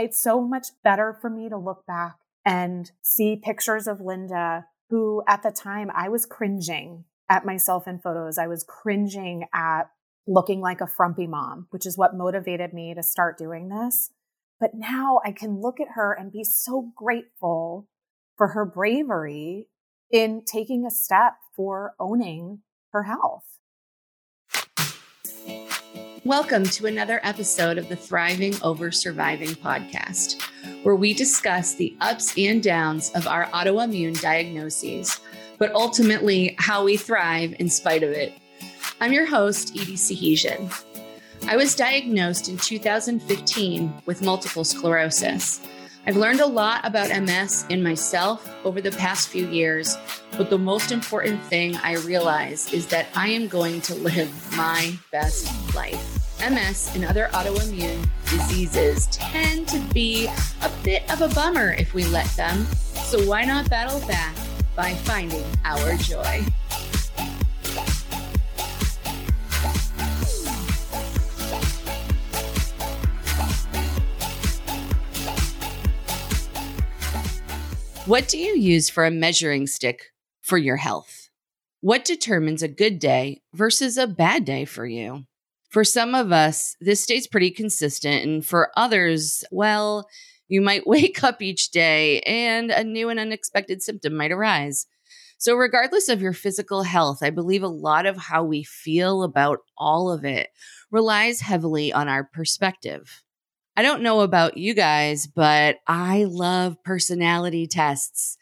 it's so much better for me to look back and see pictures of Linda, who at the time I was cringing at myself in photos. I was cringing at looking like a frumpy mom, which is what motivated me to start doing this. But now I can look at her and be so grateful for her bravery in taking a step for owning her health. Welcome to another episode of the Thriving Over Surviving podcast, where we discuss the ups and downs of our autoimmune diagnoses, but ultimately how we thrive in spite of it. I'm your host, Edie Sahijian. I was diagnosed in 2015 with multiple sclerosis. I've learned a lot about MS in myself over the past few years, but the most important thing I realize is that I am going to live my best life. MS and other autoimmune diseases tend to be a bit of a bummer if we let them. So why not battle back by finding our joy? What do you use for a measuring stick for your health? What determines a good day versus a bad day for you? For some of us, this stays pretty consistent. And for others, well, you might wake up each day and a new and unexpected symptom might arise. So, regardless of your physical health, I believe a lot of how we feel about all of it relies heavily on our perspective. I don't know about you guys, but I love personality tests.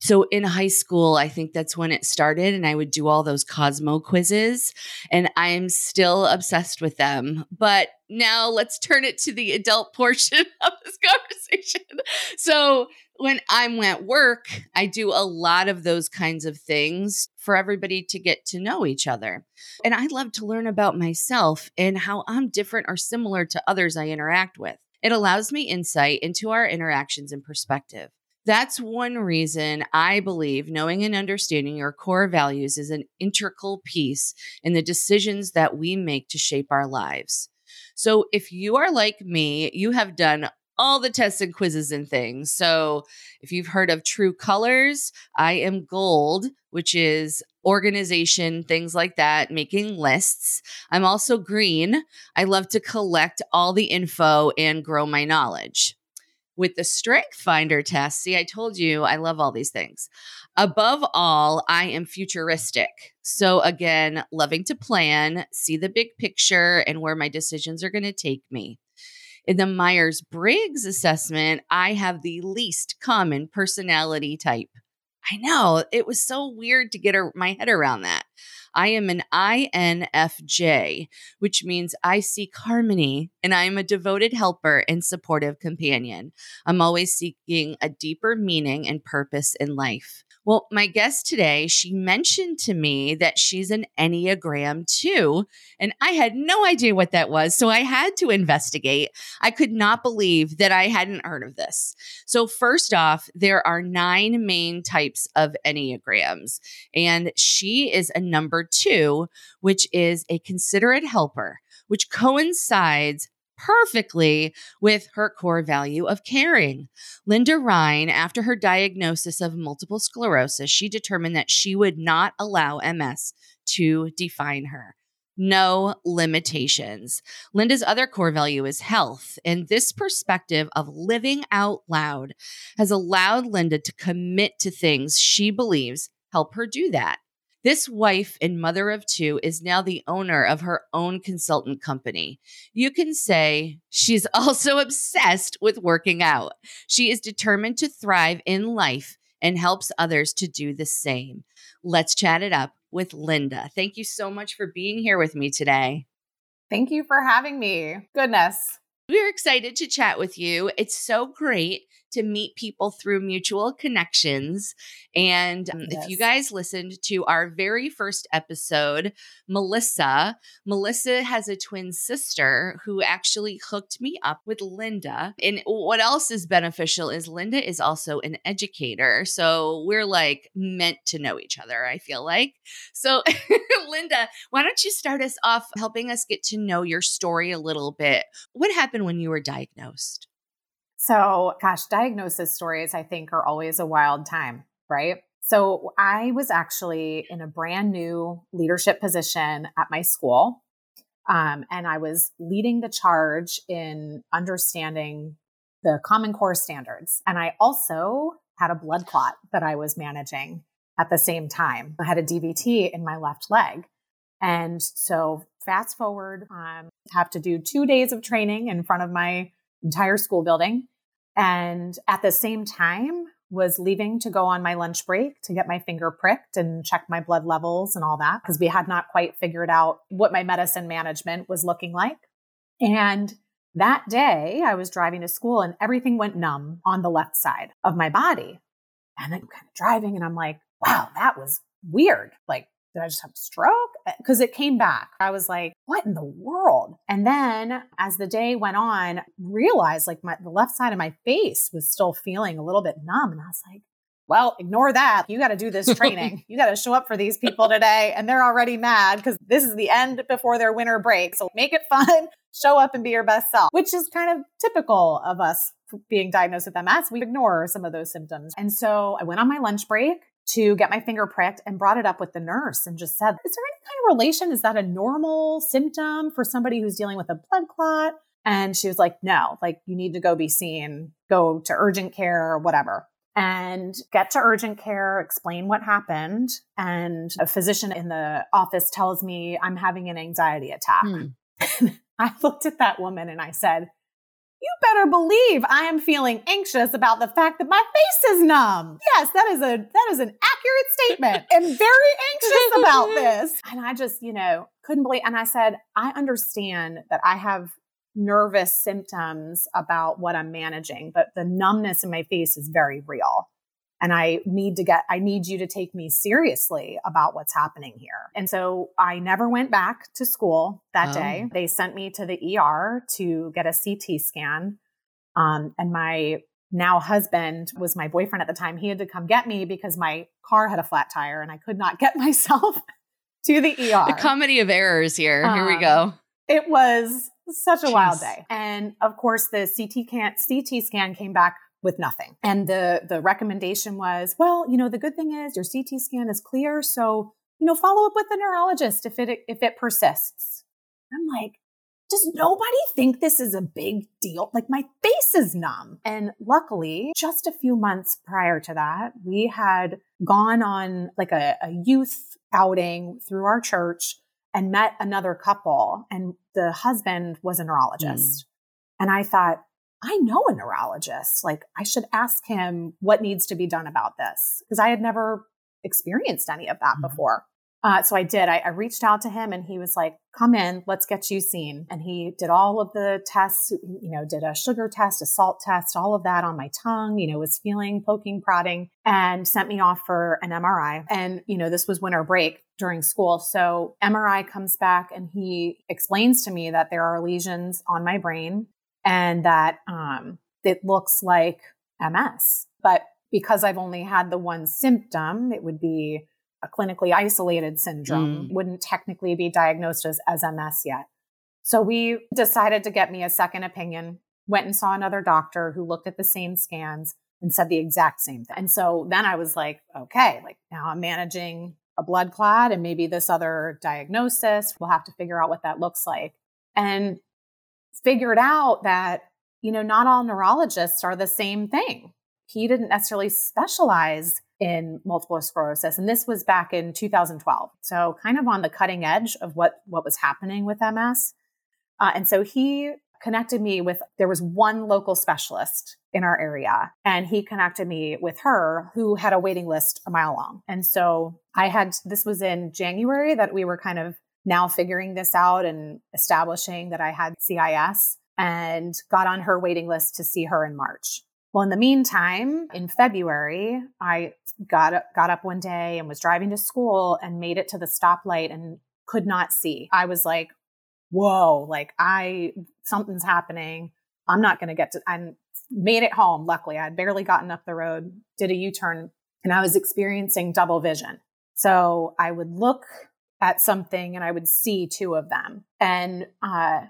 So in high school, I think that's when it started, and I would do all those Cosmo quizzes, and I'm still obsessed with them. But now let's turn it to the adult portion of this conversation. So when I'm at work, I do a lot of those kinds of things for everybody to get to know each other. And I love to learn about myself and how I'm different or similar to others I interact with. It allows me insight into our interactions and perspective. That's one reason I believe knowing and understanding your core values is an integral piece in the decisions that we make to shape our lives. So, if you are like me, you have done all the tests and quizzes and things. So, if you've heard of True Colors, I am gold, which is organization, things like that, making lists. I'm also green. I love to collect all the info and grow my knowledge with the strength finder test see i told you i love all these things above all i am futuristic so again loving to plan see the big picture and where my decisions are going to take me in the myers-briggs assessment i have the least common personality type i know it was so weird to get my head around that I am an INFJ, which means I seek harmony and I am a devoted helper and supportive companion. I'm always seeking a deeper meaning and purpose in life. Well, my guest today, she mentioned to me that she's an Enneagram 2, and I had no idea what that was. So I had to investigate. I could not believe that I hadn't heard of this. So, first off, there are nine main types of Enneagrams, and she is a number two, which is a considerate helper, which coincides perfectly with her core value of caring. Linda Ryan, after her diagnosis of multiple sclerosis, she determined that she would not allow MS to define her. No limitations. Linda's other core value is health. And this perspective of living out loud has allowed Linda to commit to things she believes help her do that. This wife and mother of two is now the owner of her own consultant company. You can say she's also obsessed with working out. She is determined to thrive in life and helps others to do the same. Let's chat it up with Linda. Thank you so much for being here with me today. Thank you for having me. Goodness. We're excited to chat with you. It's so great to meet people through mutual connections. And um, yes. if you guys listened to our very first episode, Melissa, Melissa has a twin sister who actually hooked me up with Linda. And what else is beneficial is Linda is also an educator. So we're like meant to know each other, I feel like. So, Linda, why don't you start us off helping us get to know your story a little bit? What happened when you were diagnosed? So, gosh, diagnosis stories, I think, are always a wild time, right? So, I was actually in a brand new leadership position at my school. Um, and I was leading the charge in understanding the Common Core standards. And I also had a blood clot that I was managing at the same time. I had a DVT in my left leg. And so, fast forward, um, have to do two days of training in front of my entire school building. And at the same time, was leaving to go on my lunch break to get my finger pricked and check my blood levels and all that because we had not quite figured out what my medicine management was looking like. And that day, I was driving to school and everything went numb on the left side of my body. And then kind of driving, and I'm like, wow, that was weird. Like, did I just have a stroke? Uh, because it came back. I was like, what in the world? And then as the day went on, realized like my, the left side of my face was still feeling a little bit numb. And I was like, well, ignore that. You got to do this training. you got to show up for these people today. And they're already mad because this is the end before their winter break. So make it fun, show up and be your best self, which is kind of typical of us being diagnosed with MS. We ignore some of those symptoms. And so I went on my lunch break to get my finger pricked and brought it up with the nurse and just said, Is there any kind of relation? Is that a normal symptom for somebody who's dealing with a blood clot? And she was like, No, like you need to go be seen, go to urgent care or whatever. And get to urgent care, explain what happened. And a physician in the office tells me I'm having an anxiety attack. Hmm. I looked at that woman and I said, you better believe I am feeling anxious about the fact that my face is numb. Yes, that is a that is an accurate statement and very anxious about this. And I just, you know, couldn't believe and I said, I understand that I have nervous symptoms about what I'm managing, but the numbness in my face is very real and I need to get, I need you to take me seriously about what's happening here. And so I never went back to school that oh. day. They sent me to the ER to get a CT scan. Um, and my now husband was my boyfriend at the time. He had to come get me because my car had a flat tire and I could not get myself to the ER. The comedy of errors here. Um, here we go. Um, it was such a Jeez. wild day. And of course, the CT, can- CT scan came back with nothing. And the the recommendation was, well, you know, the good thing is your CT scan is clear, so you know, follow up with the neurologist if it if it persists. I'm like, does nobody think this is a big deal? Like my face is numb. And luckily, just a few months prior to that, we had gone on like a, a youth outing through our church and met another couple and the husband was a neurologist. Mm. And I thought, I know a neurologist. Like, I should ask him what needs to be done about this because I had never experienced any of that mm-hmm. before. Uh, so I did. I, I, reached out to him and he was like, come in, let's get you seen. And he did all of the tests, you know, did a sugar test, a salt test, all of that on my tongue, you know, was feeling, poking, prodding, and sent me off for an MRI. And, you know, this was winter break during school. So MRI comes back and he explains to me that there are lesions on my brain and that um, it looks like MS. But because I've only had the one symptom, it would be a clinically isolated syndrome, mm. wouldn't technically be diagnosed as, as MS yet. So we decided to get me a second opinion, went and saw another doctor who looked at the same scans and said the exact same thing. And so then I was like, okay, like now I'm managing a blood clot and maybe this other diagnosis. We'll have to figure out what that looks like. And figured out that, you know, not all neurologists are the same thing. He didn't necessarily specialize in multiple sclerosis. And this was back in 2012. So kind of on the cutting edge of what, what was happening with MS. Uh, and so he connected me with, there was one local specialist in our area and he connected me with her who had a waiting list a mile long. And so I had, this was in January that we were kind of now figuring this out and establishing that I had CIS and got on her waiting list to see her in March. Well, in the meantime, in February, I got got up one day and was driving to school and made it to the stoplight and could not see. I was like, "Whoa, like I something's happening. I'm not going to get to I made it home. Luckily, I had barely gotten up the road, did a U-turn, and I was experiencing double vision. So I would look at something and I would see two of them. And uh,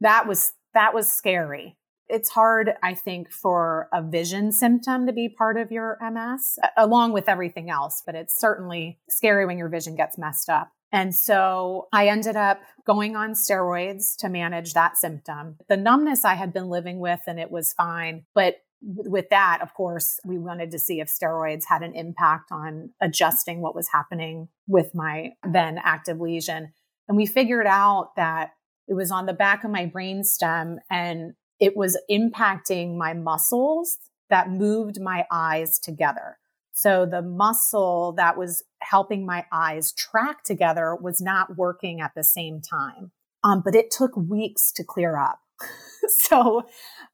that was that was scary. it's hard, I think, for a vision symptom to be part of your MS, along with everything else, but it's certainly scary when your vision gets messed up. And so I ended up going on steroids to manage that symptom. The numbness I had been living with and it was fine. But with that, of course, we wanted to see if steroids had an impact on adjusting what was happening with my then active lesion. And we figured out that it was on the back of my brain stem and it was impacting my muscles that moved my eyes together. So the muscle that was helping my eyes track together was not working at the same time. Um, but it took weeks to clear up. so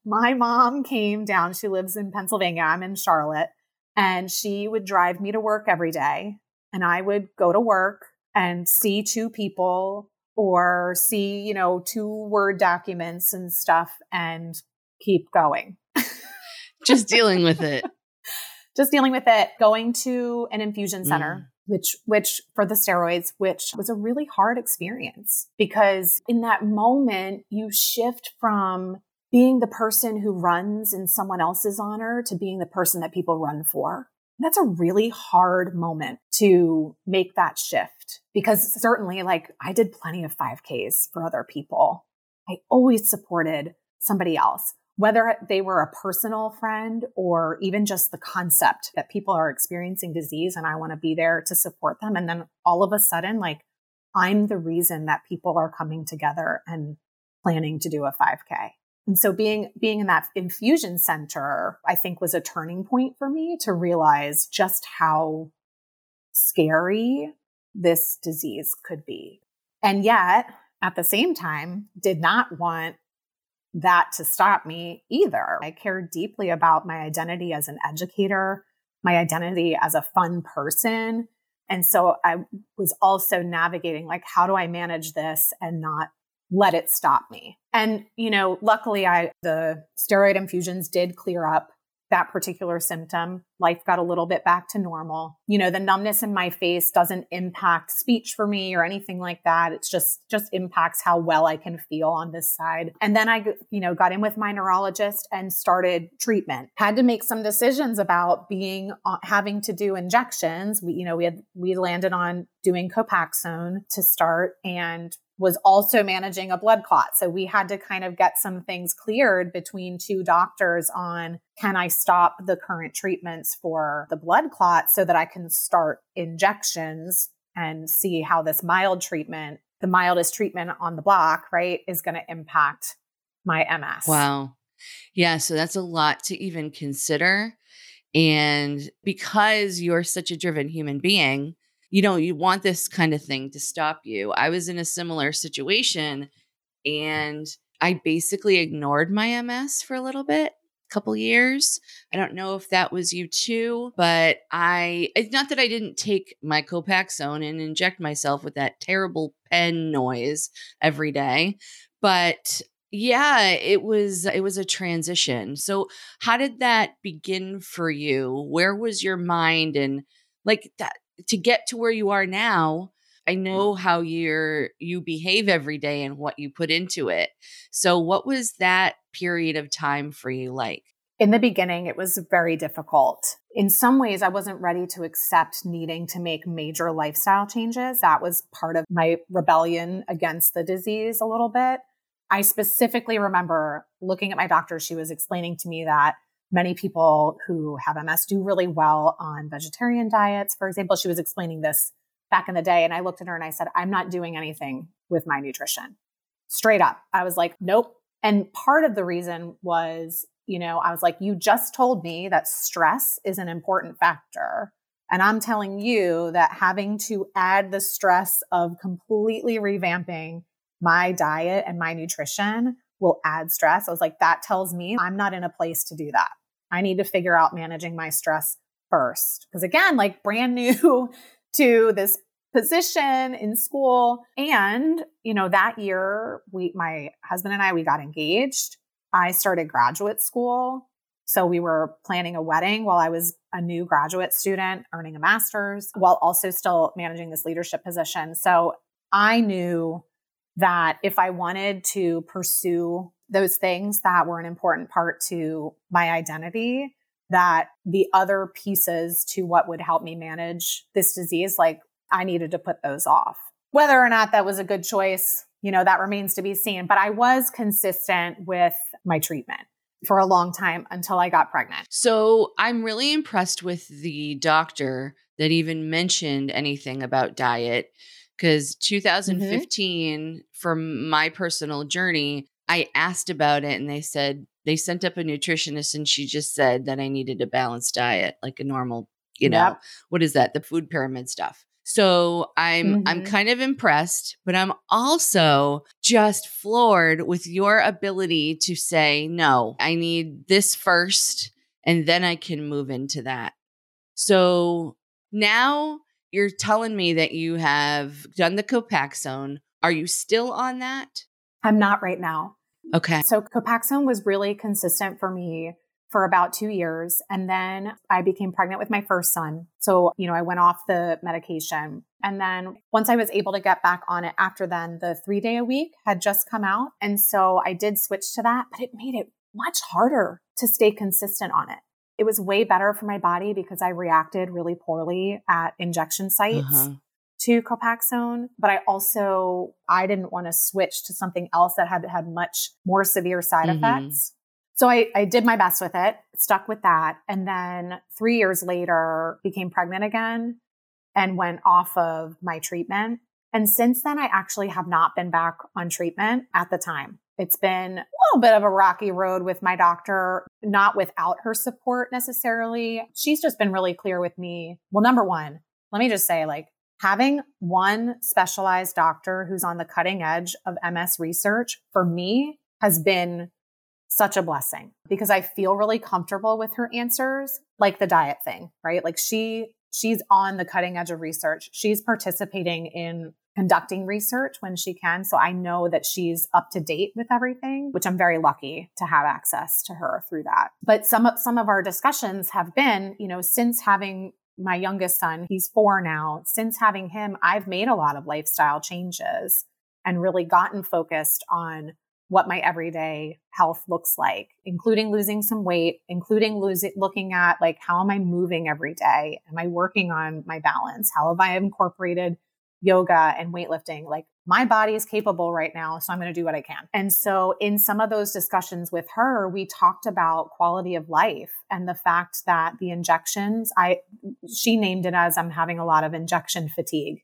my mom came down. She lives in Pennsylvania. I'm in Charlotte. And she would drive me to work every day. And I would go to work and see two people or see, you know, two word documents and stuff and keep going. Just dealing with it just dealing with it, going to an infusion center. Mm. Which, which for the steroids, which was a really hard experience because in that moment, you shift from being the person who runs in someone else's honor to being the person that people run for. That's a really hard moment to make that shift because certainly like I did plenty of 5Ks for other people. I always supported somebody else whether they were a personal friend or even just the concept that people are experiencing disease and I want to be there to support them. And then all of a sudden, like I'm the reason that people are coming together and planning to do a 5K. And so being, being in that infusion center, I think was a turning point for me to realize just how scary this disease could be. And yet at the same time, did not want that to stop me either. I care deeply about my identity as an educator, my identity as a fun person. And so I was also navigating like, how do I manage this and not let it stop me? And, you know, luckily I, the steroid infusions did clear up that particular symptom. Life got a little bit back to normal. You know, the numbness in my face doesn't impact speech for me or anything like that. It's just, just impacts how well I can feel on this side. And then I, you know, got in with my neurologist and started treatment. Had to make some decisions about being, uh, having to do injections. We, you know, we had, we landed on doing Copaxone to start and was also managing a blood clot. So we had to kind of get some things cleared between two doctors on can I stop the current treatments for the blood clot so that I can start injections and see how this mild treatment, the mildest treatment on the block, right, is going to impact my MS. Wow. Yeah. So that's a lot to even consider. And because you're such a driven human being, you know, you want this kind of thing to stop you. I was in a similar situation and I basically ignored my MS for a little bit, a couple years. I don't know if that was you too, but I it's not that I didn't take my Copaxone and inject myself with that terrible pen noise every day, but yeah, it was it was a transition. So how did that begin for you? Where was your mind and like that to get to where you are now, I mm. know how you're you behave every day and what you put into it. So what was that period of time for you like? In the beginning, it was very difficult. In some ways, I wasn't ready to accept needing to make major lifestyle changes. That was part of my rebellion against the disease a little bit. I specifically remember looking at my doctor. She was explaining to me that many people who have MS do really well on vegetarian diets. For example, she was explaining this back in the day, and I looked at her and I said, I'm not doing anything with my nutrition. Straight up. I was like, nope. And part of the reason was, you know, I was like, you just told me that stress is an important factor. And I'm telling you that having to add the stress of completely revamping my diet and my nutrition will add stress. I was like, that tells me I'm not in a place to do that. I need to figure out managing my stress first. Because again, like brand new to this position in school. And, you know, that year we, my husband and I, we got engaged. I started graduate school. So we were planning a wedding while I was a new graduate student earning a master's while also still managing this leadership position. So I knew that if I wanted to pursue those things that were an important part to my identity that the other pieces to what would help me manage this disease, like I needed to put those off. Whether or not that was a good choice, you know, that remains to be seen. But I was consistent with my treatment for a long time until I got pregnant. So I'm really impressed with the doctor that even mentioned anything about diet because 2015 mm-hmm. for my personal journey i asked about it and they said they sent up a nutritionist and she just said that i needed a balanced diet like a normal you know yep. what is that the food pyramid stuff so i'm mm-hmm. i'm kind of impressed but i'm also just floored with your ability to say no i need this first and then i can move into that so now you're telling me that you have done the Copaxone. Are you still on that? I'm not right now. Okay. So Copaxone was really consistent for me for about two years. And then I became pregnant with my first son. So, you know, I went off the medication. And then once I was able to get back on it after then, the three day a week had just come out. And so I did switch to that, but it made it much harder to stay consistent on it. It was way better for my body because I reacted really poorly at injection sites. Uh-huh. To Copaxone, but I also I didn't want to switch to something else that had had much more severe side mm-hmm. effects. So I, I did my best with it, stuck with that. And then three years later, became pregnant again and went off of my treatment. And since then, I actually have not been back on treatment at the time. It's been a little bit of a rocky road with my doctor, not without her support necessarily. She's just been really clear with me. Well, number one, let me just say, like, having one specialized doctor who's on the cutting edge of MS research for me has been such a blessing because I feel really comfortable with her answers, like the diet thing, right? Like she she's on the cutting edge of research. She's participating in conducting research when she can. So I know that she's up to date with everything, which I'm very lucky to have access to her through that. But some of, some of our discussions have been, you know, since having my youngest son, he's four now, since having him, I've made a lot of lifestyle changes and really gotten focused on what my everyday health looks like, including losing some weight, including losing, looking at like, how am I moving every day? Am I working on my balance? How have I incorporated yoga and weightlifting. Like my body is capable right now, so I'm going to do what I can. And so in some of those discussions with her, we talked about quality of life and the fact that the injections, I she named it as I'm having a lot of injection fatigue.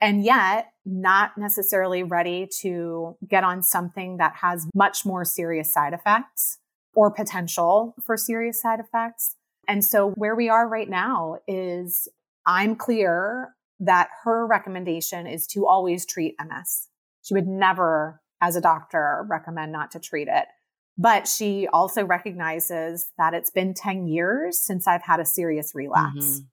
And yet not necessarily ready to get on something that has much more serious side effects or potential for serious side effects. And so where we are right now is I'm clear that her recommendation is to always treat MS. She would never, as a doctor, recommend not to treat it. But she also recognizes that it's been 10 years since I've had a serious relapse. Mm-hmm.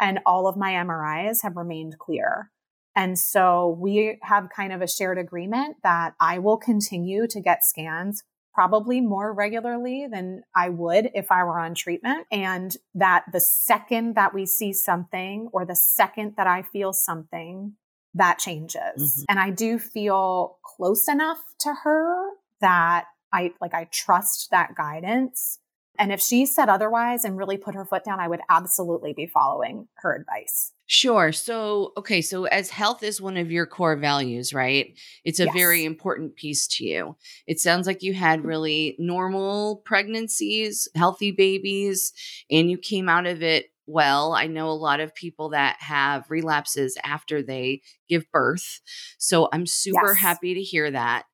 And all of my MRIs have remained clear. And so we have kind of a shared agreement that I will continue to get scans probably more regularly than I would if I were on treatment. And that the second that we see something or the second that I feel something, that changes. Mm-hmm. And I do feel close enough to her that I like, I trust that guidance. And if she said otherwise and really put her foot down, I would absolutely be following her advice. Sure. So, okay. So, as health is one of your core values, right? It's a yes. very important piece to you. It sounds like you had really normal pregnancies, healthy babies, and you came out of it well. I know a lot of people that have relapses after they give birth. So, I'm super yes. happy to hear that.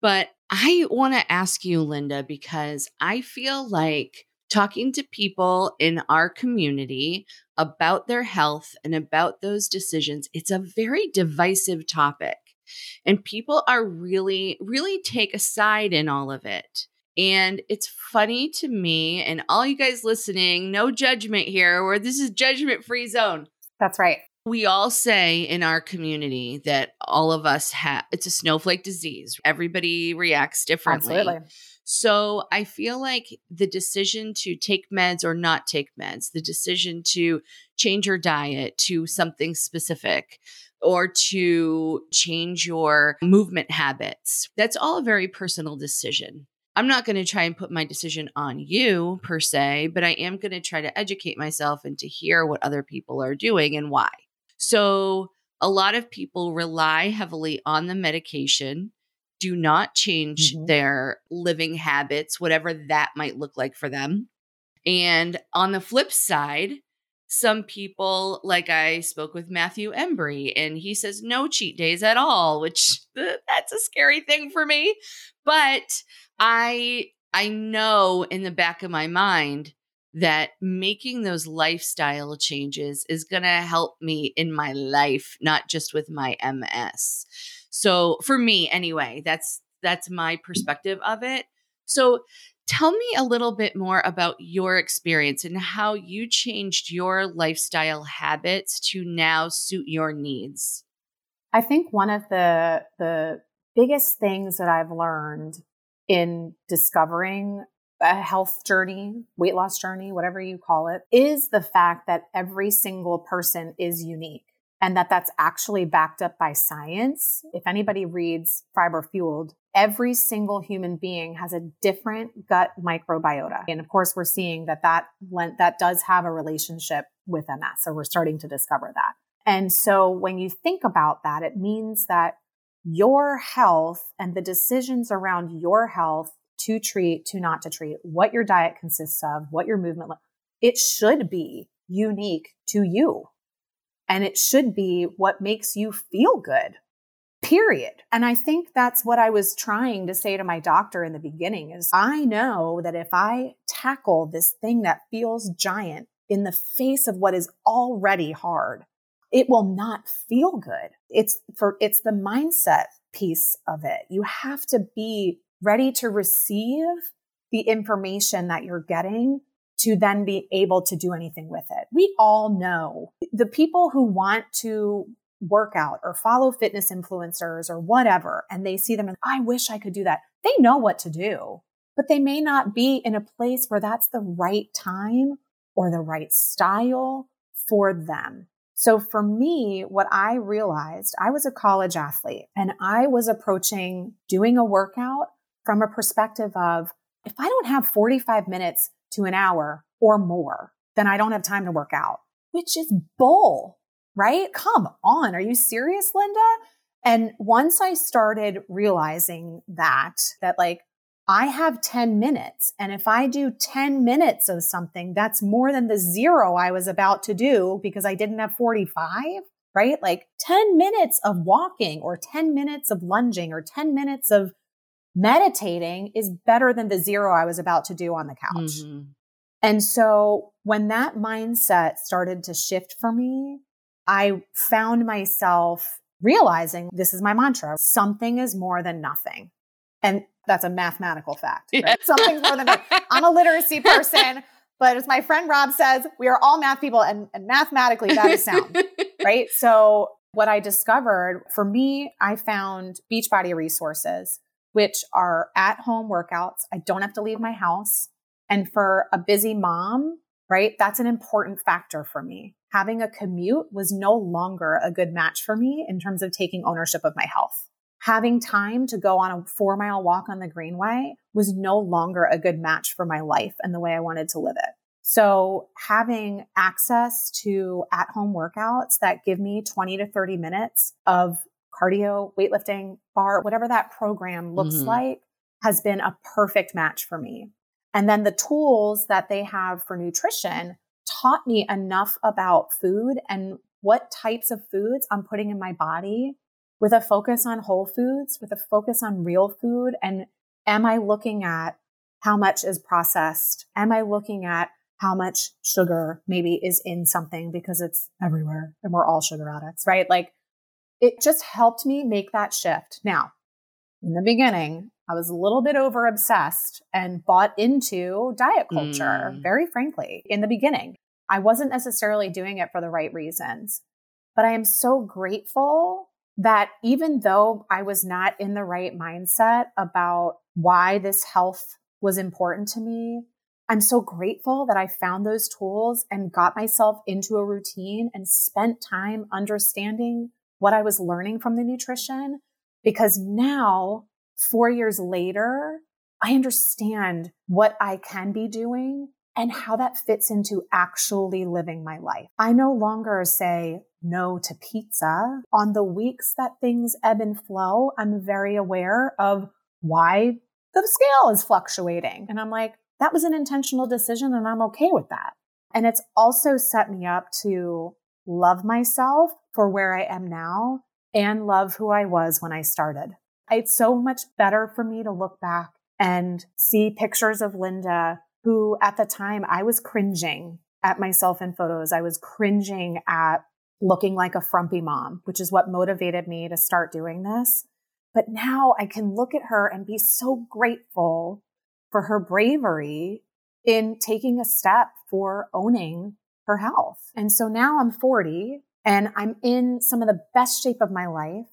But I want to ask you, Linda, because I feel like talking to people in our community about their health and about those decisions, it's a very divisive topic. And people are really, really take a side in all of it. And it's funny to me, and all you guys listening, no judgment here, where this is judgment free zone. That's right. We all say in our community that all of us have it's a snowflake disease. Everybody reacts differently. Absolutely. So I feel like the decision to take meds or not take meds, the decision to change your diet to something specific, or to change your movement habits. That's all a very personal decision. I'm not going to try and put my decision on you per se, but I am going to try to educate myself and to hear what other people are doing and why. So, a lot of people rely heavily on the medication, do not change mm-hmm. their living habits, whatever that might look like for them. And on the flip side, some people, like I spoke with Matthew Embry, and he says no cheat days at all, which that's a scary thing for me. But I I know in the back of my mind that making those lifestyle changes is going to help me in my life, not just with my MS. So for me anyway, that's that's my perspective of it. So tell me a little bit more about your experience and how you changed your lifestyle habits to now suit your needs. I think one of the the biggest things that I've learned in discovering a health journey, weight loss journey, whatever you call it, is the fact that every single person is unique and that that's actually backed up by science. If anybody reads Fiber Fueled, every single human being has a different gut microbiota. And of course, we're seeing that that, that does have a relationship with MS. So we're starting to discover that. And so when you think about that, it means that your health and the decisions around your health to treat, to not to treat, what your diet consists of, what your movement, it should be unique to you. And it should be what makes you feel good, period. And I think that's what I was trying to say to my doctor in the beginning is I know that if I tackle this thing that feels giant in the face of what is already hard, it will not feel good. It's for, it's the mindset piece of it. You have to be ready to receive the information that you're getting to then be able to do anything with it. We all know the people who want to work out or follow fitness influencers or whatever, and they see them and I wish I could do that. They know what to do, but they may not be in a place where that's the right time or the right style for them. So for me, what I realized, I was a college athlete and I was approaching doing a workout from a perspective of if I don't have 45 minutes to an hour or more, then I don't have time to work out, which is bull, right? Come on. Are you serious, Linda? And once I started realizing that, that like I have 10 minutes. And if I do 10 minutes of something, that's more than the zero I was about to do because I didn't have 45, right? Like 10 minutes of walking or 10 minutes of lunging or 10 minutes of meditating is better than the zero I was about to do on the couch. Mm-hmm. And so when that mindset started to shift for me, I found myself realizing this is my mantra something is more than nothing. And that's a mathematical fact. Right? Yeah. Something's more than that. I'm a literacy person, but as my friend Rob says, we are all math people, and, and mathematically that is sound, right? So, what I discovered for me, I found Beachbody resources, which are at home workouts. I don't have to leave my house. And for a busy mom, right, that's an important factor for me. Having a commute was no longer a good match for me in terms of taking ownership of my health having time to go on a four mile walk on the Greenway was no longer a good match for my life and the way I wanted to live it. So having access to at home workouts that give me 20 to 30 minutes of cardio, weightlifting, bar, whatever that program looks mm-hmm. like has been a perfect match for me. And then the tools that they have for nutrition taught me enough about food and what types of foods I'm putting in my body with a focus on whole foods, with a focus on real food. And am I looking at how much is processed? Am I looking at how much sugar maybe is in something because it's everywhere and we're all sugar addicts, right? Like it just helped me make that shift. Now, in the beginning, I was a little bit over obsessed and bought into diet culture, mm. very frankly, in the beginning. I wasn't necessarily doing it for the right reasons, but I am so grateful that even though I was not in the right mindset about why this health was important to me, I'm so grateful that I found those tools and got myself into a routine and spent time understanding what I was learning from the nutrition. Because now, four years later, I understand what I can be doing and how that fits into actually living my life. I no longer say no to pizza. On the weeks that things ebb and flow, I'm very aware of why the scale is fluctuating. And I'm like, that was an intentional decision and I'm okay with that. And it's also set me up to love myself for where I am now and love who I was when I started. It's so much better for me to look back and see pictures of Linda, who at the time I was cringing at myself in photos. I was cringing at looking like a frumpy mom, which is what motivated me to start doing this. But now I can look at her and be so grateful for her bravery in taking a step for owning her health. And so now I'm 40 and I'm in some of the best shape of my life.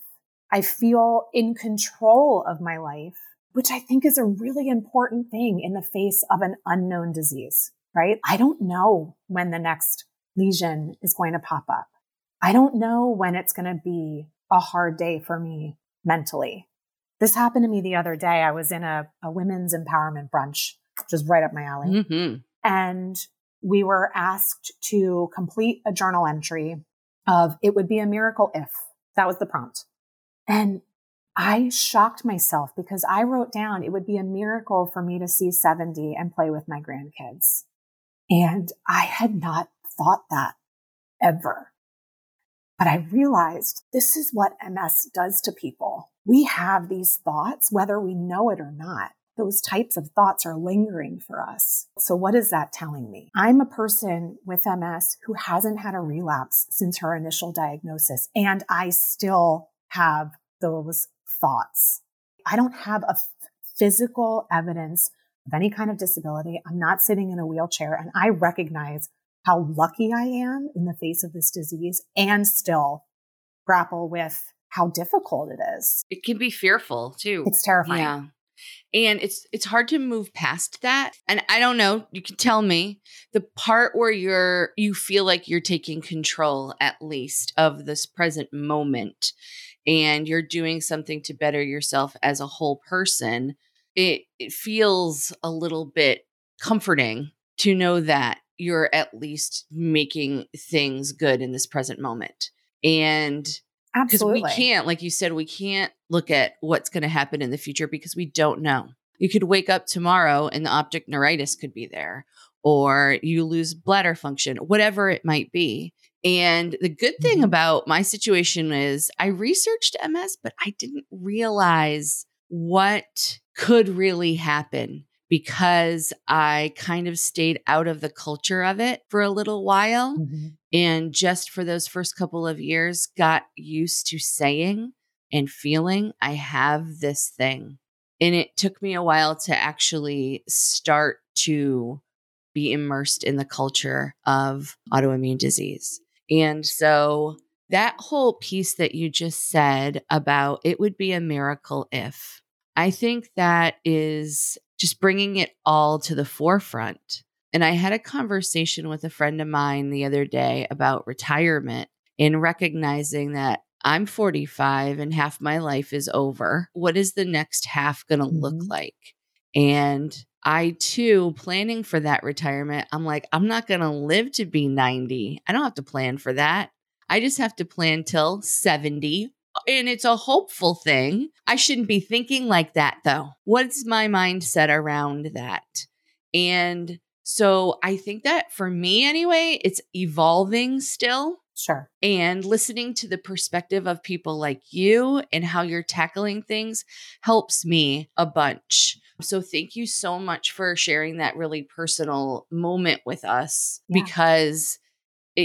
I feel in control of my life, which I think is a really important thing in the face of an unknown disease, right? I don't know when the next lesion is going to pop up. I don't know when it's going to be a hard day for me mentally. This happened to me the other day. I was in a, a women's empowerment brunch, which is right up my alley. Mm-hmm. And we were asked to complete a journal entry of it would be a miracle if that was the prompt. And I shocked myself because I wrote down it would be a miracle for me to see 70 and play with my grandkids. And I had not thought that ever. But I realized this is what MS does to people. We have these thoughts, whether we know it or not. Those types of thoughts are lingering for us. So what is that telling me? I'm a person with MS who hasn't had a relapse since her initial diagnosis, and I still have those thoughts. I don't have a f- physical evidence of any kind of disability. I'm not sitting in a wheelchair and I recognize how lucky I am in the face of this disease and still grapple with how difficult it is. It can be fearful too. It's terrifying. Yeah. And it's it's hard to move past that. And I don't know, you can tell me the part where you're you feel like you're taking control at least of this present moment and you're doing something to better yourself as a whole person. It it feels a little bit comforting to know that you're at least making things good in this present moment. And because we can't, like you said, we can't look at what's going to happen in the future because we don't know. You could wake up tomorrow and the optic neuritis could be there, or you lose bladder function, whatever it might be. And the good thing mm-hmm. about my situation is I researched MS, but I didn't realize what could really happen because I kind of stayed out of the culture of it for a little while. Mm-hmm. And just for those first couple of years, got used to saying and feeling, I have this thing. And it took me a while to actually start to be immersed in the culture of autoimmune disease. And so that whole piece that you just said about it would be a miracle if, I think that is just bringing it all to the forefront. And I had a conversation with a friend of mine the other day about retirement and recognizing that I'm 45 and half my life is over. What is the next half going to mm-hmm. look like? And I too, planning for that retirement, I'm like, I'm not going to live to be 90. I don't have to plan for that. I just have to plan till 70 and it's a hopeful thing. I shouldn't be thinking like that though. What's my mindset around that? And so I think that for me anyway, it's evolving still. Sure. And listening to the perspective of people like you and how you're tackling things helps me a bunch. So thank you so much for sharing that really personal moment with us yeah. because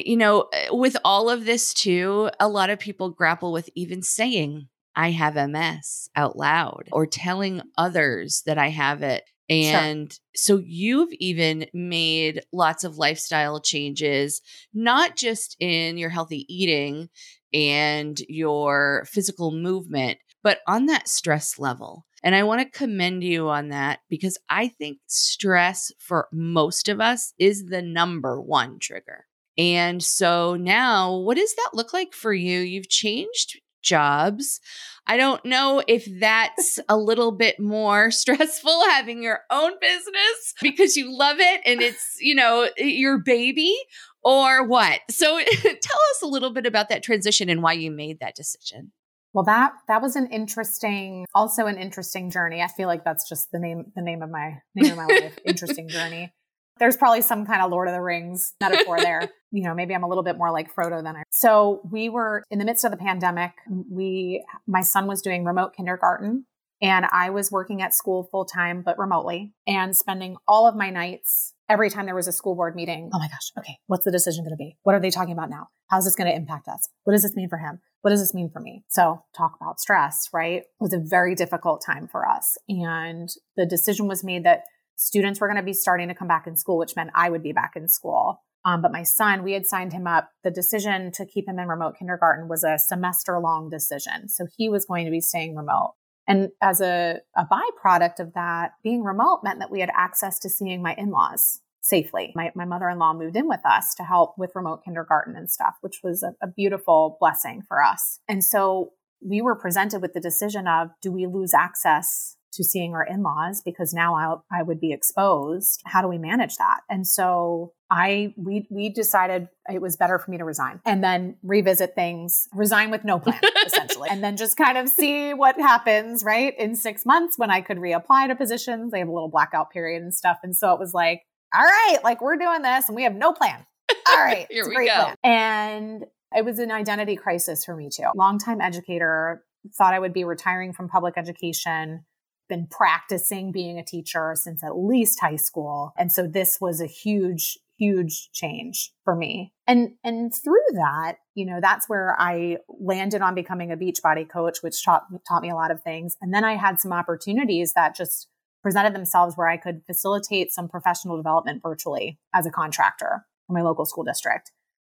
you know, eh, with all of this too, a lot of people grapple with even saying, I have MS out loud or telling others that I have it. And sure. so you've even made lots of lifestyle changes, not just in your healthy eating and your physical movement, but on that stress level. And I want to commend you on that because I think stress for most of us is the number one trigger. And so now, what does that look like for you? You've changed jobs. I don't know if that's a little bit more stressful having your own business because you love it and it's, you know, your baby or what. So tell us a little bit about that transition and why you made that decision. Well, that that was an interesting, also an interesting journey. I feel like that's just the name the name of my name of my life. interesting journey. There's probably some kind of Lord of the Rings metaphor there. you know, maybe I'm a little bit more like Frodo than I. So we were in the midst of the pandemic. We, my son was doing remote kindergarten and I was working at school full time, but remotely and spending all of my nights every time there was a school board meeting. Oh my gosh. Okay. What's the decision going to be? What are they talking about now? How's this going to impact us? What does this mean for him? What does this mean for me? So talk about stress, right? It was a very difficult time for us. And the decision was made that students were going to be starting to come back in school, which meant I would be back in school. Um, but my son, we had signed him up. The decision to keep him in remote kindergarten was a semester long decision. So he was going to be staying remote. And as a, a byproduct of that, being remote meant that we had access to seeing my in laws safely. My, my mother in law moved in with us to help with remote kindergarten and stuff, which was a, a beautiful blessing for us. And so we were presented with the decision of do we lose access to seeing our in-laws because now I, I would be exposed. How do we manage that? And so I we we decided it was better for me to resign and then revisit things, resign with no plan essentially, and then just kind of see what happens. Right in six months when I could reapply to positions, they have a little blackout period and stuff, and so it was like, all right, like we're doing this and we have no plan. All right, here we go. Plan. And it was an identity crisis for me too. Longtime educator, thought I would be retiring from public education been practicing being a teacher since at least high school. And so this was a huge, huge change for me. And, and through that, you know, that's where I landed on becoming a Beachbody coach, which taught, taught me a lot of things. And then I had some opportunities that just presented themselves where I could facilitate some professional development virtually as a contractor for my local school district.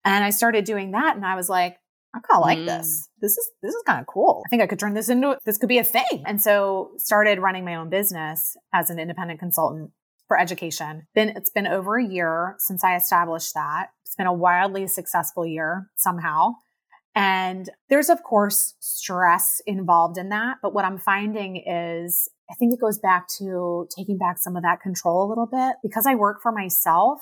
And I started doing that and I was like, I kind of like mm. this. This is this is kind of cool. I think I could turn this into this could be a thing. And so started running my own business as an independent consultant for education. Been it's been over a year since I established that. It's been a wildly successful year somehow. And there's of course stress involved in that, but what I'm finding is I think it goes back to taking back some of that control a little bit because I work for myself.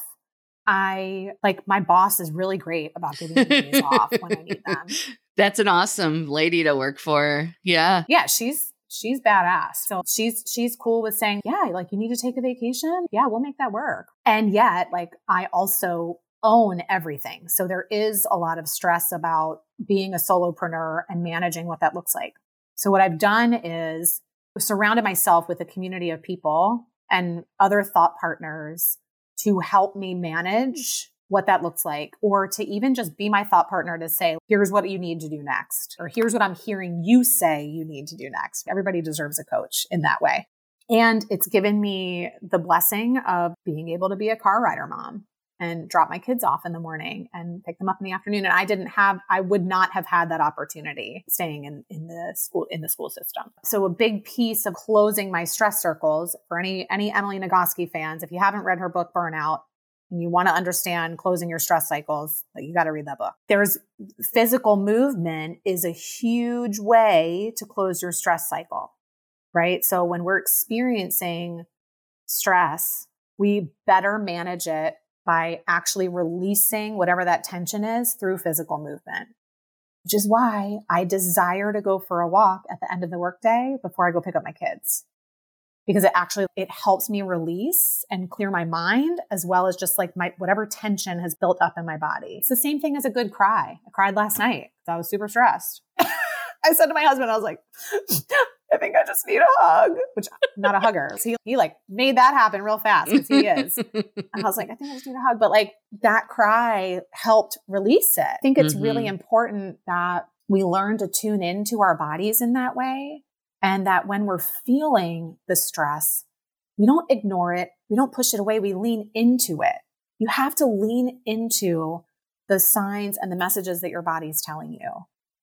I like my boss is really great about giving me days off when I need them. That's an awesome lady to work for. Yeah. Yeah, she's she's badass. So she's she's cool with saying, "Yeah, like you need to take a vacation. Yeah, we'll make that work." And yet, like I also own everything. So there is a lot of stress about being a solopreneur and managing what that looks like. So what I've done is surrounded myself with a community of people and other thought partners to help me manage what that looks like, or to even just be my thought partner to say, here's what you need to do next, or here's what I'm hearing you say you need to do next. Everybody deserves a coach in that way. And it's given me the blessing of being able to be a car rider mom and drop my kids off in the morning and pick them up in the afternoon. And I didn't have, I would not have had that opportunity staying in, in the school, in the school system. So a big piece of closing my stress circles for any, any Emily Nagoski fans, if you haven't read her book, Burnout, and you want to understand closing your stress cycles, you got to read that book. There's physical movement is a huge way to close your stress cycle, right? So when we're experiencing stress, we better manage it by actually releasing whatever that tension is through physical movement. Which is why I desire to go for a walk at the end of the workday before I go pick up my kids. Because it actually, it helps me release and clear my mind as well as just like my, whatever tension has built up in my body. It's the same thing as a good cry. I cried last night because I was super stressed. I said to my husband, I was like, I think I just need a hug, which I'm not a hugger. So he, he like made that happen real fast because he is. and I was like, I think I just need a hug. But like that cry helped release it. I think it's mm-hmm. really important that we learn to tune into our bodies in that way. And that when we're feeling the stress, we don't ignore it. We don't push it away. We lean into it. You have to lean into the signs and the messages that your body's telling you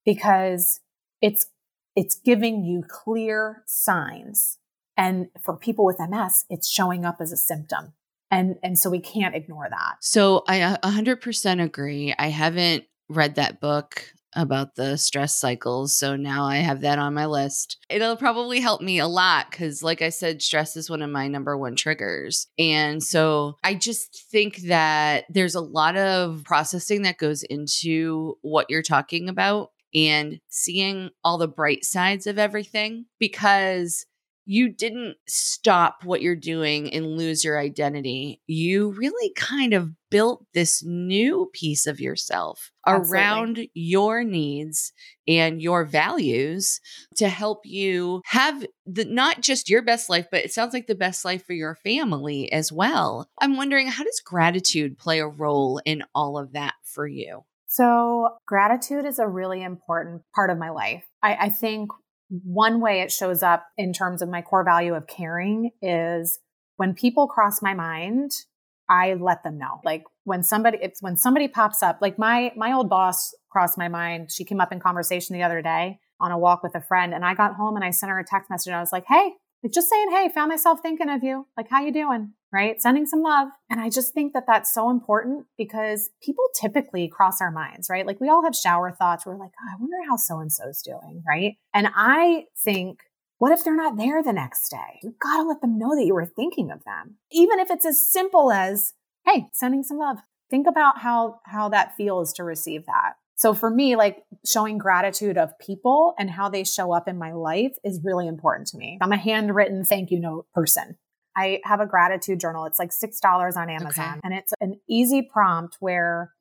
because it's it's giving you clear signs. And for people with MS, it's showing up as a symptom. And, and so we can't ignore that. So I 100% agree. I haven't read that book. about the stress cycles. So now I have that on my list. It'll probably help me a lot because, like I said, stress is one of my number one triggers. And so I just think that there's a lot of processing that goes into what you're talking about and seeing all the bright sides of everything because you didn't stop what you're doing and lose your identity. You really kind of built this new piece of yourself Absolutely. around your needs and your values to help you have the not just your best life, but it sounds like the best life for your family as well. I'm wondering how does gratitude play a role in all of that for you? So, gratitude is a really important part of my life. I, I think one way it shows up in terms of my core value of caring is when people cross my mind, I let them know. Like when somebody, it's when somebody pops up, like my, my old boss crossed my mind. She came up in conversation the other day on a walk with a friend and I got home and I sent her a text message and I was like, Hey, just saying, Hey, found myself thinking of you. Like, how you doing? Right? Sending some love. And I just think that that's so important because people typically cross our minds, right? Like we all have shower thoughts. We're like, oh, I wonder how so and so's doing, right? And I think, what if they're not there the next day? You've got to let them know that you were thinking of them. Even if it's as simple as, hey, sending some love. Think about how, how that feels to receive that. So for me, like showing gratitude of people and how they show up in my life is really important to me. I'm a handwritten thank you note person. I have a gratitude journal. It's like $6 on Amazon okay. and it's an easy prompt where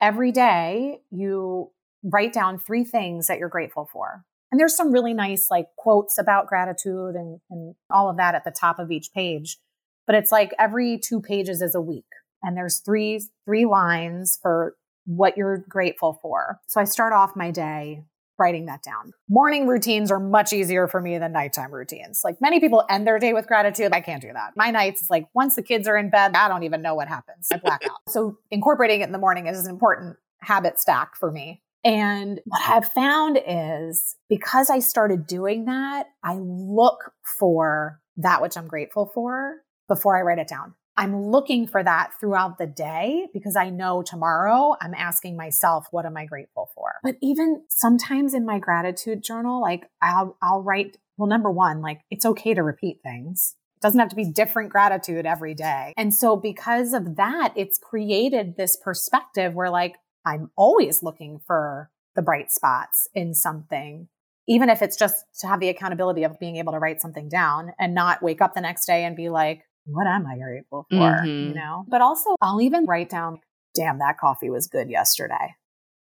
every day you write down three things that you're grateful for. And there's some really nice like quotes about gratitude and, and all of that at the top of each page. But it's like every two pages is a week and there's three, three lines for what you're grateful for. So I start off my day writing that down. Morning routines are much easier for me than nighttime routines. Like many people end their day with gratitude. I can't do that. My nights like once the kids are in bed, I don't even know what happens. I black out. so incorporating it in the morning is an important habit stack for me. And what I've found is because I started doing that, I look for that which I'm grateful for before I write it down. I'm looking for that throughout the day because I know tomorrow I'm asking myself, what am I grateful for? But even sometimes in my gratitude journal, like I'll, I'll write, well, number one, like it's okay to repeat things. It doesn't have to be different gratitude every day. And so because of that, it's created this perspective where like I'm always looking for the bright spots in something even if it's just to have the accountability of being able to write something down and not wake up the next day and be like, what am I grateful for? Mm-hmm. You know, but also I'll even write down, damn, that coffee was good yesterday,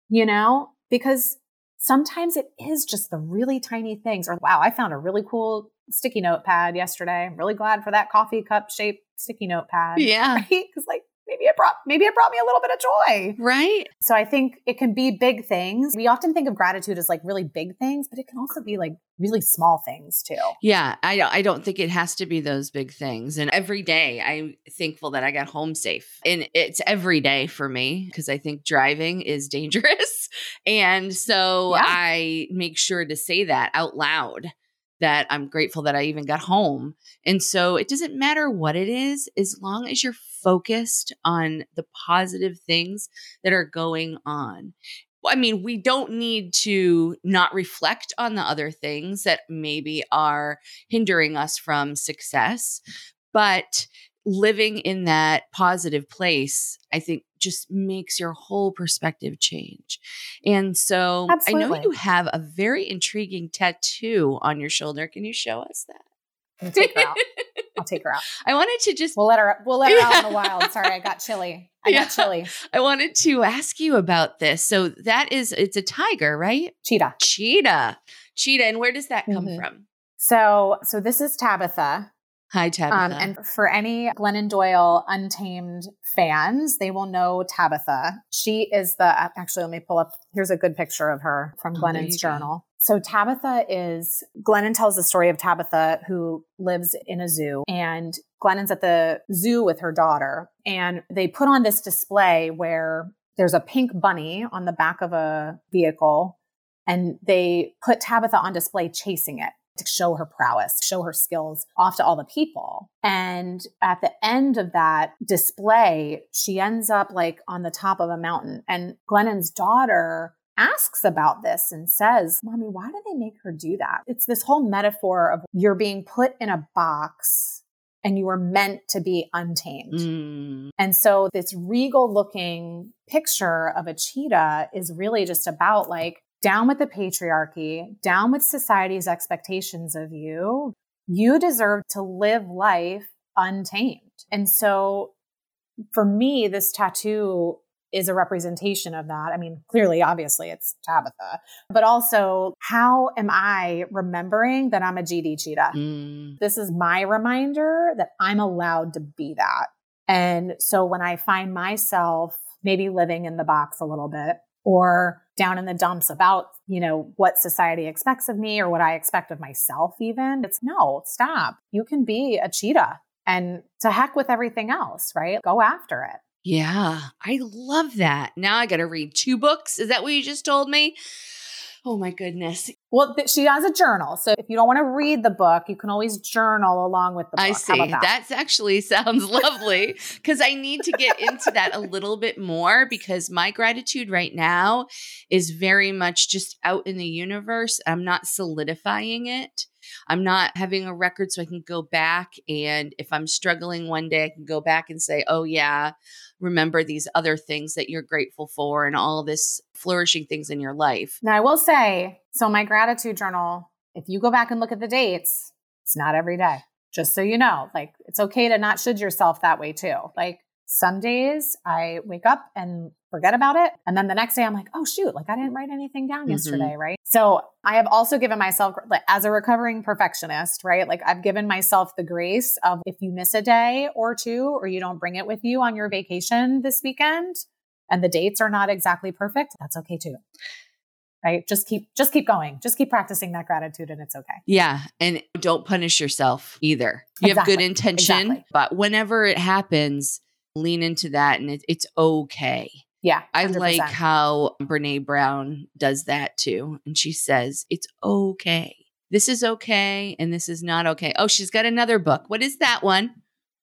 you know, because sometimes it is just the really tiny things or wow, I found a really cool sticky note pad yesterday. I'm really glad for that coffee cup shaped sticky note pad. Yeah. Right? Cause like it brought maybe it brought me a little bit of joy. Right. So I think it can be big things. We often think of gratitude as like really big things, but it can also be like really small things too. Yeah, I I don't think it has to be those big things. And every day I'm thankful that I got home safe. And it's every day for me because I think driving is dangerous. and so yeah. I make sure to say that out loud that I'm grateful that I even got home. And so it doesn't matter what it is, as long as you're focused on the positive things that are going on. I mean, we don't need to not reflect on the other things that maybe are hindering us from success, but living in that positive place, I think just makes your whole perspective change. And so Absolutely. I know you have a very intriguing tattoo on your shoulder. Can you show us that? Take her out. I'll take her out. I wanted to just we'll let her we'll let her yeah. out in the wild. Sorry, I got chilly. I yeah. got chilly. I wanted to ask you about this. So that is it's a tiger, right? Cheetah. Cheetah. Cheetah. And where does that come mm-hmm. from? So so this is Tabitha. Hi, Tabitha. Um, and for any Glennon Doyle Untamed fans, they will know Tabitha. She is the, actually, let me pull up. Here's a good picture of her from oh, Glennon's journal. So Tabitha is, Glennon tells the story of Tabitha who lives in a zoo and Glennon's at the zoo with her daughter and they put on this display where there's a pink bunny on the back of a vehicle and they put Tabitha on display chasing it to show her prowess, show her skills off to all the people. And at the end of that display, she ends up like on the top of a mountain. And Glennon's daughter asks about this and says, Mommy, why do they make her do that? It's this whole metaphor of you're being put in a box and you were meant to be untamed. Mm. And so this regal looking picture of a cheetah is really just about like, down with the patriarchy, down with society's expectations of you. You deserve to live life untamed. And so for me, this tattoo is a representation of that. I mean, clearly, obviously, it's Tabitha, but also, how am I remembering that I'm a GD cheetah? Mm. This is my reminder that I'm allowed to be that. And so when I find myself maybe living in the box a little bit or down in the dumps about, you know, what society expects of me or what I expect of myself, even, it's no, stop. You can be a cheetah and to heck with everything else, right? Go after it. Yeah, I love that. Now I got to read two books. Is that what you just told me? Oh my goodness. Well, th- she has a journal. So if you don't want to read the book, you can always journal along with the book. I see. That? That's actually sounds lovely because I need to get into that a little bit more because my gratitude right now is very much just out in the universe. I'm not solidifying it. I'm not having a record so I can go back and if I'm struggling one day, I can go back and say, oh, yeah, remember these other things that you're grateful for and all this flourishing things in your life. Now, I will say, so my gratitude journal, if you go back and look at the dates, it's not every day. Just so you know, like it's okay to not should yourself that way too. Like some days I wake up and forget about it. And then the next day I'm like, oh, shoot, like I didn't write anything down mm-hmm. yesterday, right? So I have also given myself, like, as a recovering perfectionist, right? Like I've given myself the grace of if you miss a day or two or you don't bring it with you on your vacation this weekend and the dates are not exactly perfect, that's okay too right just keep just keep going just keep practicing that gratitude and it's okay yeah and don't punish yourself either you exactly. have good intention exactly. but whenever it happens lean into that and it, it's okay. Yeah. 100%. I like how Brene Brown does that too. And she says, it's okay. This is okay and this is not okay. Oh, she's got another book. What is that one?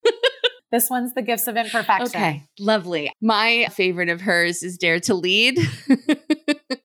this one's The Gifts of Imperfection. Okay. Lovely. My favorite of hers is Dare to Lead.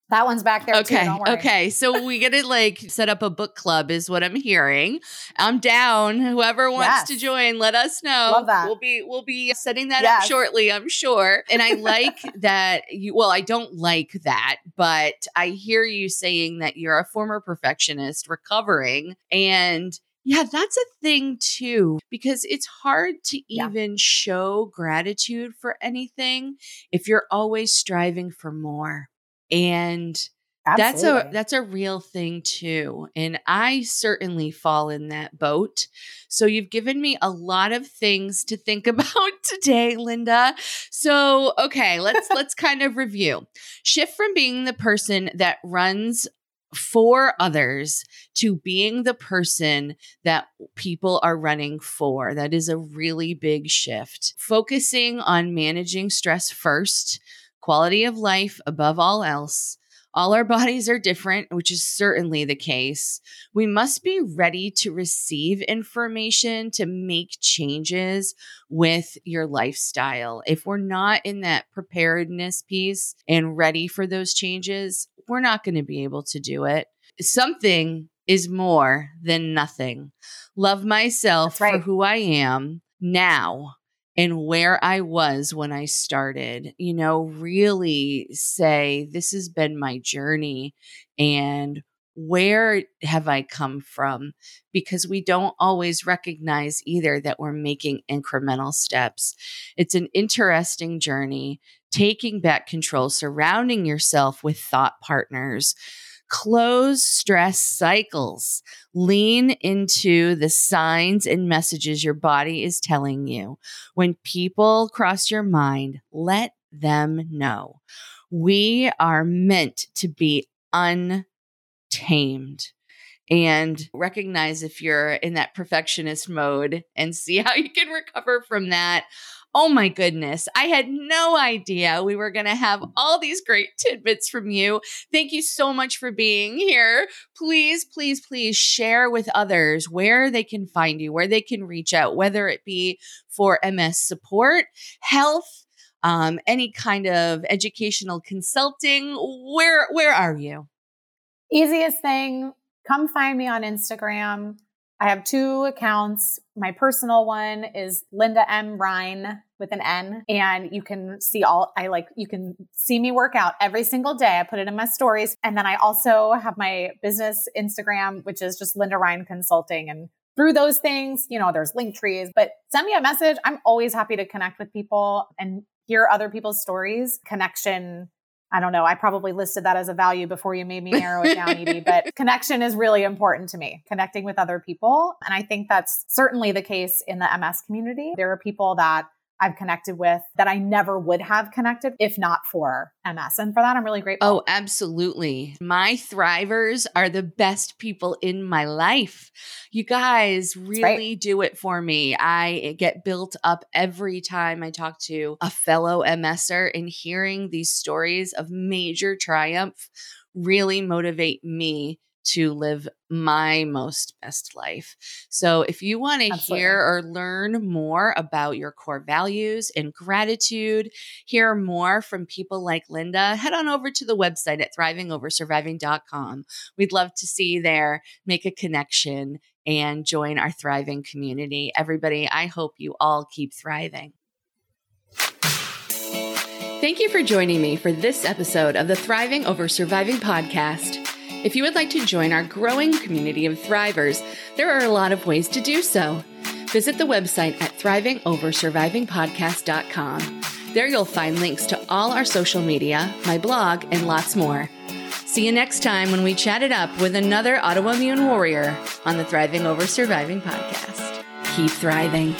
That one's back there okay. too. Okay. So we got to like set up a book club, is what I'm hearing. I'm down. Whoever wants yes. to join, let us know. Love that. We'll be we'll be setting that yes. up shortly, I'm sure. And I like that you. Well, I don't like that, but I hear you saying that you're a former perfectionist, recovering, and yeah, that's a thing too, because it's hard to even yeah. show gratitude for anything if you're always striving for more. And Absolutely. that's a that's a real thing too and i certainly fall in that boat. So you've given me a lot of things to think about today linda. So okay let's let's kind of review. Shift from being the person that runs for others to being the person that people are running for. That is a really big shift. Focusing on managing stress first quality of life above all else. All our bodies are different, which is certainly the case. We must be ready to receive information to make changes with your lifestyle. If we're not in that preparedness piece and ready for those changes, we're not going to be able to do it. Something is more than nothing. Love myself right. for who I am now and where I was when I started, you know, really say, this has been my journey and where have I come from? Because we don't always recognize either that we're making incremental steps. It's an interesting journey, taking back control, surrounding yourself with thought partners Close stress cycles. Lean into the signs and messages your body is telling you. When people cross your mind, let them know. We are meant to be untamed and recognize if you're in that perfectionist mode and see how you can recover from that. Oh my goodness. I had no idea we were going to have all these great tidbits from you. Thank you so much for being here. Please, please, please share with others where they can find you, where they can reach out, whether it be for MS support, health, um, any kind of educational consulting, where where are you? Easiest thing, come find me on Instagram. I have two accounts. My personal one is Linda M. Rhine with an N. And you can see all, I like, you can see me work out every single day. I put it in my stories. And then I also have my business Instagram, which is just Linda Rhine Consulting. And through those things, you know, there's link trees, but send me a message. I'm always happy to connect with people and hear other people's stories. Connection I don't know. I probably listed that as a value before you made me narrow it down, Edie, but connection is really important to me, connecting with other people. And I think that's certainly the case in the MS community. There are people that I've connected with that I never would have connected if not for MS. And for that, I'm really grateful. Oh, absolutely. My thrivers are the best people in my life. You guys really right. do it for me. I get built up every time I talk to a fellow MSer and hearing these stories of major triumph really motivate me to live my most best life. So, if you want to hear or learn more about your core values and gratitude, hear more from people like Linda, head on over to the website at thrivingoversurviving.com. We'd love to see you there, make a connection, and join our thriving community. Everybody, I hope you all keep thriving. Thank you for joining me for this episode of the Thriving Over Surviving podcast. If you would like to join our growing community of thrivers, there are a lot of ways to do so. Visit the website at thrivingoversurvivingpodcast.com. There you'll find links to all our social media, my blog, and lots more. See you next time when we chat it up with another autoimmune warrior on the Thriving Over Surviving podcast. Keep thriving.